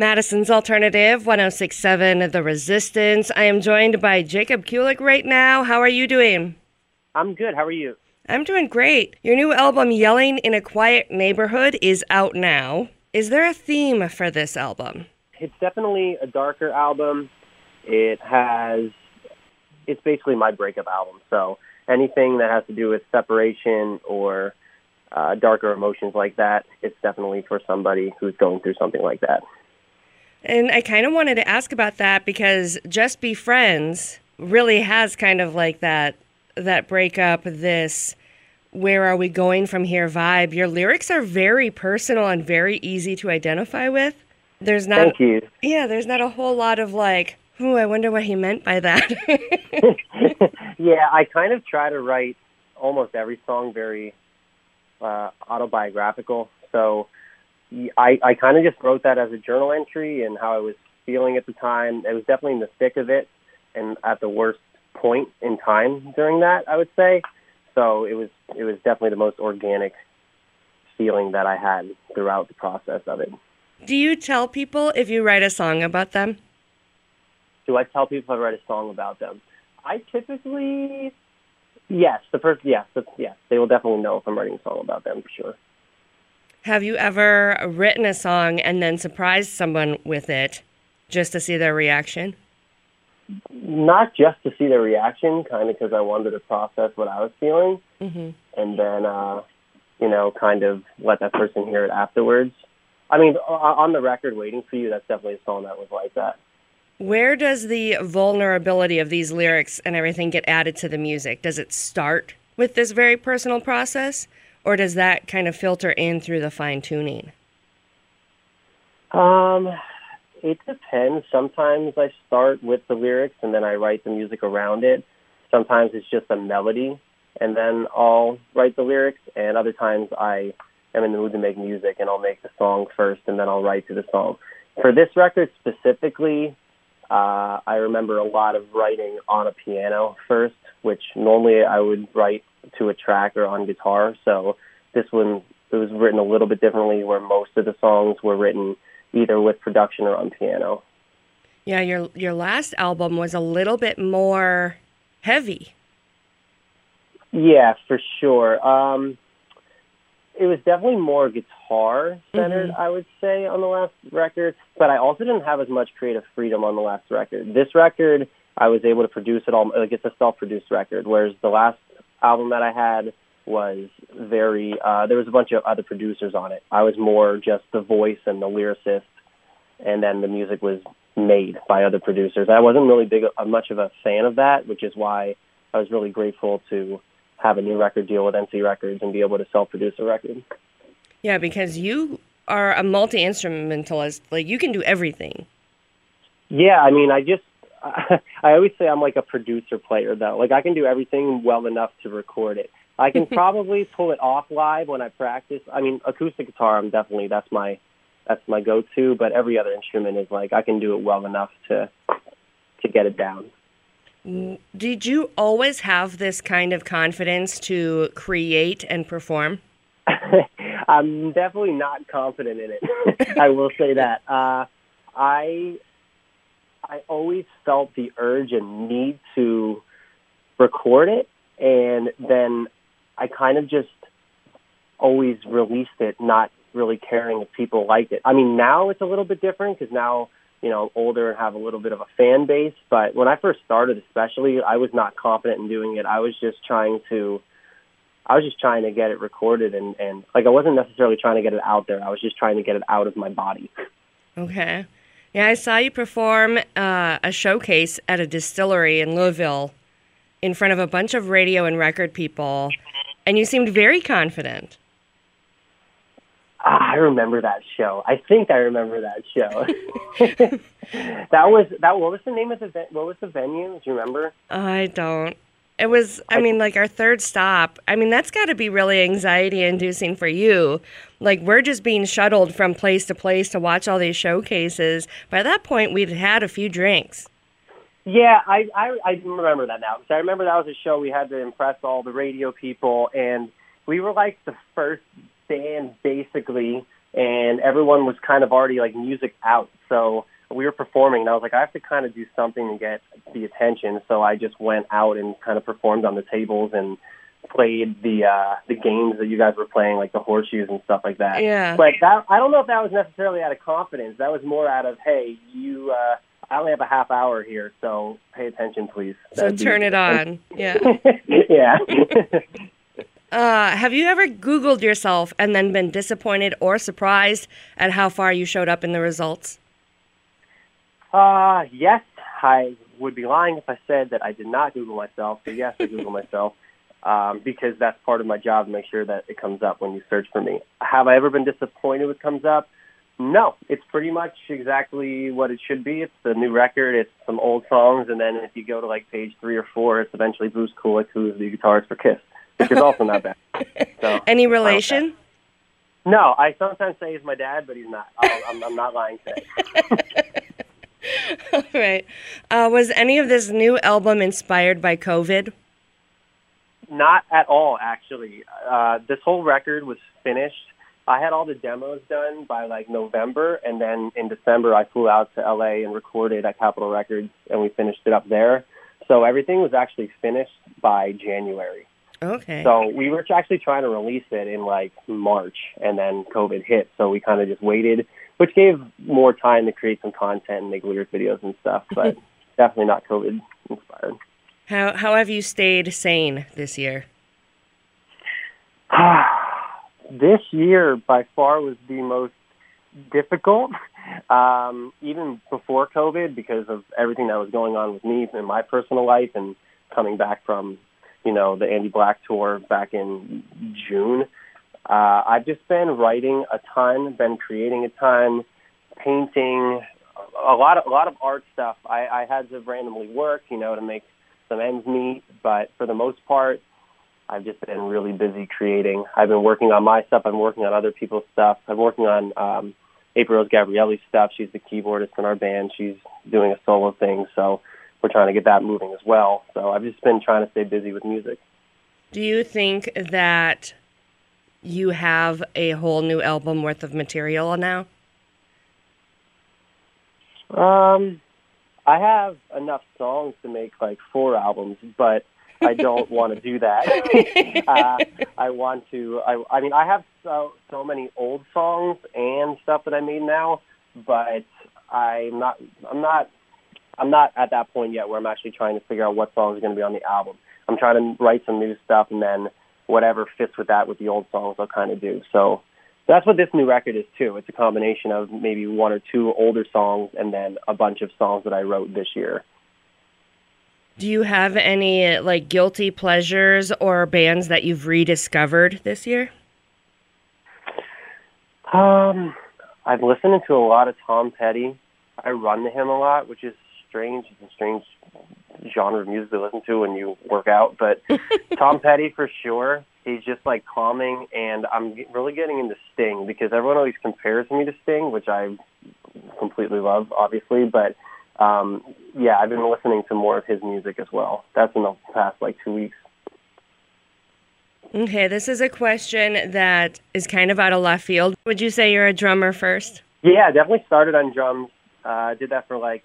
Madison's Alternative 1067 The Resistance. I am joined by Jacob Kulick right now. How are you doing? I'm good. How are you? I'm doing great. Your new album, Yelling in a Quiet Neighborhood, is out now. Is there a theme for this album? It's definitely a darker album. It has, it's basically my breakup album. So anything that has to do with separation or uh, darker emotions like that, it's definitely for somebody who's going through something like that. And I kind of wanted to ask about that because Just Be Friends really has kind of like that that breakup, this where are we going from here vibe. Your lyrics are very personal and very easy to identify with. There's not Thank you. Yeah, there's not a whole lot of like, oh, I wonder what he meant by that. yeah, I kind of try to write almost every song very uh, autobiographical. So I, I kind of just wrote that as a journal entry and how I was feeling at the time. It was definitely in the thick of it and at the worst point in time during that, I would say. So it was it was definitely the most organic feeling that I had throughout the process of it. Do you tell people if you write a song about them? Do I tell people if I write a song about them? I typically yes, the first yes, the, yes, they will definitely know if I'm writing a song about them for sure. Have you ever written a song and then surprised someone with it just to see their reaction? Not just to see their reaction, kind of because I wanted to process what I was feeling, mm-hmm. and then uh, you know, kind of let that person hear it afterwards. I mean, on the record, "Waiting for You," that's definitely a song that was like that. Where does the vulnerability of these lyrics and everything get added to the music? Does it start with this very personal process, or does that kind of filter in through the fine tuning? Um, it depends. Sometimes I start with the lyrics and then I write the music around it. Sometimes it's just a melody and then I'll write the lyrics. And other times I am in the mood to make music and I'll make the song first and then I'll write to the song. For this record specifically, uh, I remember a lot of writing on a piano first, which normally I would write to a track or on guitar. So this one it was written a little bit differently, where most of the songs were written either with production or on piano. Yeah, your your last album was a little bit more heavy. Yeah, for sure. Um, it was definitely more guitar centered, Mm-hmm. I would say, on the last record. But I also didn't have as much creative freedom on the last record. This record, I was able to produce it all. Like it's a self-produced record, whereas the last album that I had was very. Uh, there was a bunch of other producers on it. I was more just the voice and the lyricist, and then the music was made by other producers. I wasn't really big, uh, much of a fan of that, which is why I was really grateful to have a new record deal with NC Records and be able to self-produce a record. Yeah, because you are a multi instrumentalist. Like you can do everything. Yeah, I mean, I just I always say I'm like a producer player though. Like I can do everything well enough to record it. I can probably pull it off live when I practice. I mean, acoustic guitar, I'm definitely that's my that's my go-to. But every other instrument is like I can do it well enough to to get it down. Did you always have this kind of confidence to create and perform? I'm definitely not confident in it. I will say that. Uh, I I always felt the urge and need to record it, and then I kind of just always released it, not really caring if people liked it. I mean, now it's a little bit different because now you know I'm older and have a little bit of a fan base. But when I first started, especially, I was not confident in doing it. I was just trying to. I was just trying to get it recorded and, and like I wasn't necessarily trying to get it out there. I was just trying to get it out of my body. Okay. Yeah, I saw you perform uh, a showcase at a distillery in Louisville in front of a bunch of radio and record people, and you seemed very confident. Ah, I remember that show. I think I remember that show. that was that. What was the name of the ve- what was the venue? Do you remember? I don't. It was, I mean, like our third stop. I mean, that's got to be really anxiety inducing for you. Like, we're just being shuttled from place to place to watch all these showcases. By that point, we'd had a few drinks. Yeah, I I, I remember that now. Because I remember that was a show we had to impress all the radio people, and we were like the first band basically, and everyone was kind of already like music out. So we were performing, and I was like, I have to kind of do something to get the attention. So I just went out and kind of performed on the tables and played the uh, the games that you guys were playing, like the horseshoes and stuff like that. Yeah. But that I don't know if that was necessarily out of confidence. That was more out of, hey, you. Uh, I only have a half hour here, so pay attention, please. So That'd be- turn it on. Yeah. yeah. Uh, have you ever Googled yourself and then been disappointed or surprised at how far you showed up in the results? Uh, yes, I would be lying if I said that I did not Google myself. So yes, I Google myself um, because that's part of my job to make sure that it comes up when you search for me. Have I ever been disappointed it comes up? No, it's pretty much exactly what it should be. It's the new record. It's some old songs, and then if you go to like page three or four, it's eventually Bruce Kulick, who's the guitarist for Kiss, which is also not bad. So Any relation? no, I sometimes say he's my dad, but he's not. I'm, I'm not lying today. All right. Uh, was any of this new album inspired by COVID? Not at all, actually. Uh, this whole record was finished. I had all the demos done by like November, and then in December I flew out to LA and recorded at Capitol Records, and we finished it up there. So everything was actually finished by January. Okay. So we were actually trying to release it in like March, and then COVID hit. So we kind of just waited, which gave more time to create some content and make lyric videos and stuff. But definitely not COVID inspired. How how have you stayed sane this year? this year by far was the most difficult, um, even before COVID, because of everything that was going on with me in my personal life and coming back from, you know, the Andy Black tour back in June. Uh, I've just been writing a ton, been creating a ton, painting, a lot of a lot of art stuff. I, I had to randomly work, you know, to make some ends meet, but for the most part, I've just been really busy creating. I've been working on my stuff. I'm working on other people's stuff. I'm working on um, April Rose Gabrielli's stuff. She's the keyboardist in our band. She's doing a solo thing, so we're trying to get that moving as well. So I've just been trying to stay busy with music. Do you think that you have a whole new album worth of material now? Um, I have enough songs to make like four albums, but I don't want to do that. uh, I want to. I, I mean, I have so so many old songs and stuff that I made now, but I'm not. I'm not. I'm not at that point yet where I'm actually trying to figure out what songs are going to be on the album. I'm trying to write some new stuff, and then whatever fits with that with the old songs, I'll kind of do. So that's what this new record is too. It's a combination of maybe one or two older songs, and then a bunch of songs that I wrote this year. Do you have any like guilty pleasures or bands that you've rediscovered this year? Um, I've listened to a lot of Tom Petty. I run to him a lot, which is strange. It's a strange genre of music to listen to when you work out. But Tom Petty for sure. He's just like calming, and I'm really getting into Sting because everyone always compares me to Sting, which I completely love, obviously. But um, yeah, I've been listening to more of his music as well. That's in the past like two weeks. Okay, this is a question that is kind of out of left field. Would you say you're a drummer first? Yeah, definitely started on drums. Uh, did that for like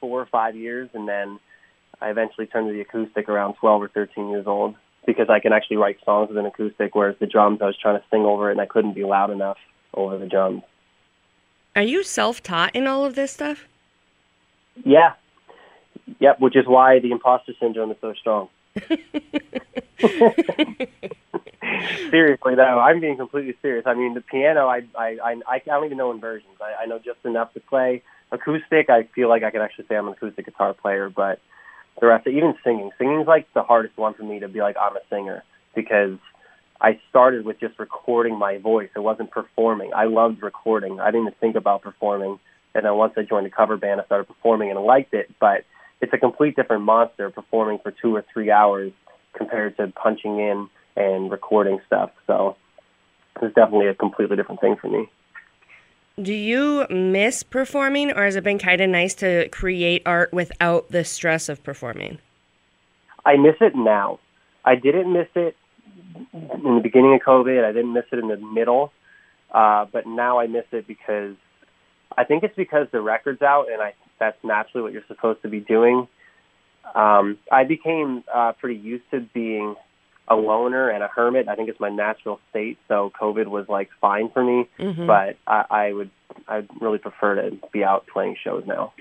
four or five years, and then I eventually turned to the acoustic around 12 or 13 years old because I can actually write songs with an acoustic, whereas the drums, I was trying to sing over it, and I couldn't be loud enough over the drums. Are you self taught in all of this stuff? Yeah. Yep, which is why the imposter syndrome is so strong. Seriously, though, I'm being completely serious. I mean, the piano, I I I, I don't even know inversions. I, I know just enough to play. Acoustic, I feel like I could actually say I'm an acoustic guitar player, but the rest, of even singing, singing's like the hardest one for me to be like I'm a singer because I started with just recording my voice. It wasn't performing. I loved recording. I didn't even think about performing. And then once I joined a cover band, I started performing and I liked it. But it's a complete different monster performing for two or three hours compared to punching in and recording stuff. So it's definitely a completely different thing for me. Do you miss performing, or has it been kind of nice to create art without the stress of performing? I miss it now. I didn't miss it in the beginning of COVID. I didn't miss it in the middle. Uh, but now I miss it because I think it's because the record's out, and I that's naturally what you're supposed to be doing. Um, I became uh, pretty used to being a loner and a hermit. I think it's my natural state, so COVID was like fine for me. Mhm. But I, I would I really prefer to be out playing shows now.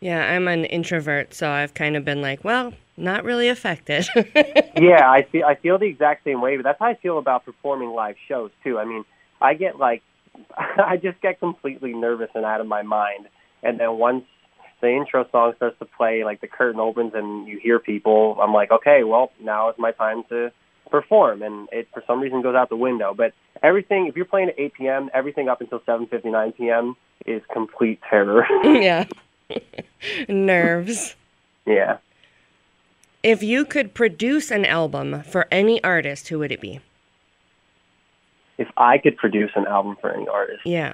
Yeah, I'm an introvert, so I've kind of been like, well, not really affected. yeah, I feel I feel the exact same way, but that's how I feel about performing live shows too. I mean, I get like I just get completely nervous and out of my mind, and then once the intro song starts to play, like the curtain opens and you hear people, I'm like, okay, well, now is my time to perform, and it for some reason goes out the window. But everything, if you're playing at 8 p.m., everything up until 7:59 p.m. is complete terror. yeah. Nerves. yeah. If you could produce an album for any artist, who would it be? If I could produce an album for any artist. Yeah.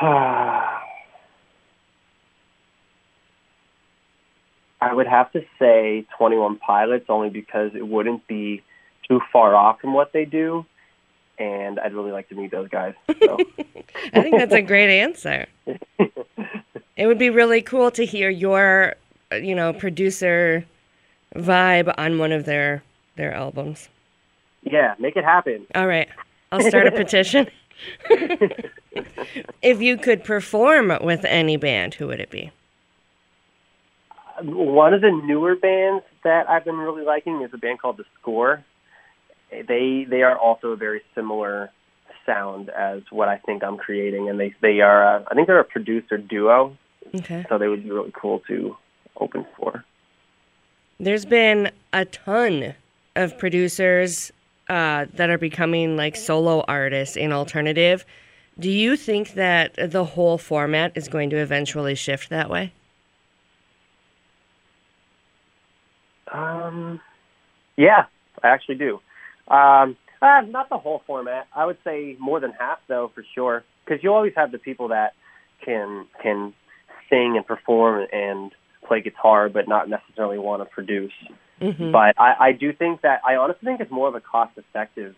I would have to say 21 Pilots only because it wouldn't be too far off from what they do, and I'd really like to meet those guys. So. I think that's a great answer. It would be really cool to hear your, you know, producer vibe on one of their their albums. yeah, make it happen. All right. I'll start a petition. if you could perform with any band, who would it be? One of the newer bands that I've been really liking is a band called The Score. They they are also a very similar sound as what I think I'm creating, and they they are uh, I think they're a producer duo, Okay. so they would be really cool to open for. There's been a ton of producers uh, that are becoming like solo artists in alternative. Do you think that the whole format is going to eventually shift that way? Um, yeah, I actually do. Um, uh, not the whole format. I would say more than half, though, for sure. Because you always have the people that can can sing and perform and play guitar, but not necessarily want to produce. hmm But I, I do think that I honestly think it's more of a cost-effective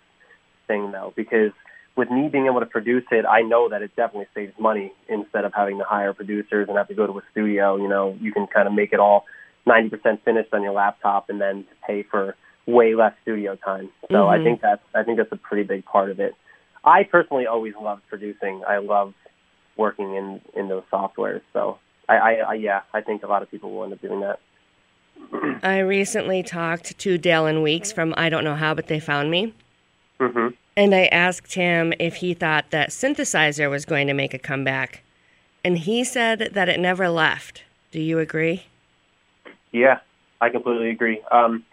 thing, though, because with me being able to produce it, I know that it definitely saves money instead of having to hire producers and have to go to a studio. You know, you can kind of make it all 90% finished on your laptop and then to pay for way less studio time. So I Mhm. think that's I think that's a pretty big part of it. I personally always loved producing. I love working in in those softwares. So I, I, I yeah, I think a lot of people will end up doing that. I recently talked to Dallon Weekes from I Don't Know How, but They Found Me. hmm And I asked him if he thought that synthesizer was going to make a comeback. And he said that it never left. Do you agree? Yeah, I completely agree. Um,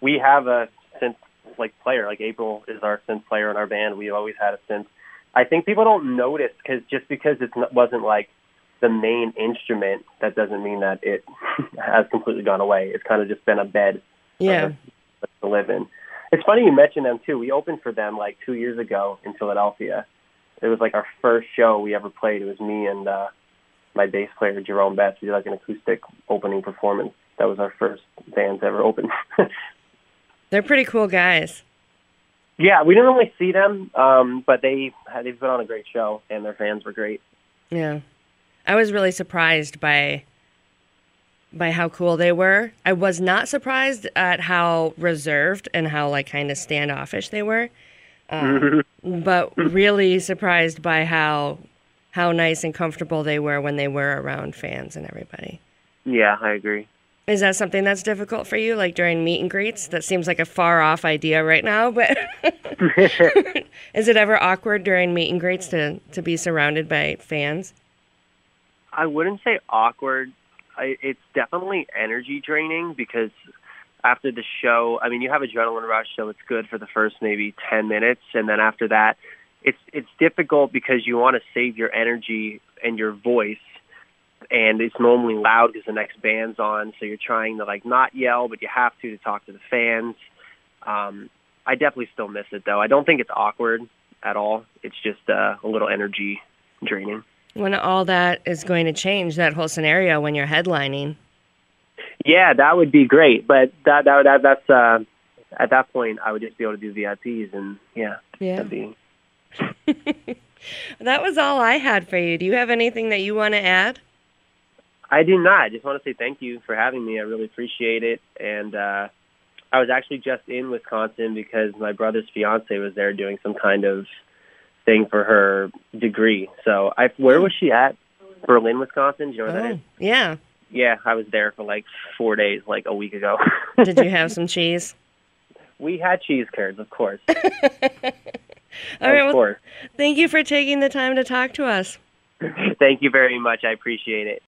we have a synth like player. Like April is our synth player in our band. We've always had a synth. I think people don't notice because just because it wasn't like the main instrument, that doesn't mean that it has completely gone away. It's kind of just been a bed Yeah. to live in. It's funny you mentioned them too. We opened for them like two years ago in Philadelphia. It was like our first show we ever played. It was me and uh, my bass player Jerome Betts. We did like an acoustic opening performance. That was our first band to ever open. They're pretty cool guys. yeah, we didn't really see them, um, but they they've put on a great show and their fans were great. Yeah. I was really surprised by by how cool they were. I was not surprised at how reserved and how like kind of standoffish they were. Um, but really surprised by how how nice and comfortable they were when they were around fans and everybody. Yeah, I agree. Is that something that's difficult for you, like during meet and greets? That seems like a far off idea right now, but is it ever awkward during meet and greets to, to be surrounded by fans? I wouldn't say awkward. I, it's definitely energy draining because after the show, I mean, you have adrenaline rush, so it's good for the first maybe ten minutes, and then after that, it's it's difficult because you want to save your energy and your voice, and it's normally loud because the next band's on, so you're trying to like not yell, but you have to to talk to the fans. Um, I definitely still miss it though. I don't think it's awkward at all. It's just uh, a little energy draining. When all that is going to change, that whole scenario when you're headlining. Yeah, that would be great. But that that, that that's uh, at that point, I would just be able to do VIPs, and yeah, Yeah. That was all I had for you. Do you have anything that you want to add? I do not. I just want to say thank you for having me. I really appreciate it. And uh, I was actually just in Wisconsin because my brother's fiance was there doing some kind of thing for her degree. So, I where was she at? Berlin, Wisconsin. Do you know where that Oh, is? yeah. Yeah, I was there for like four days, like a week ago. Did you have some cheese? we had cheese curds, of course. All of right. Well, course. thank you for taking the time to talk to us. Thank you very much. I appreciate it.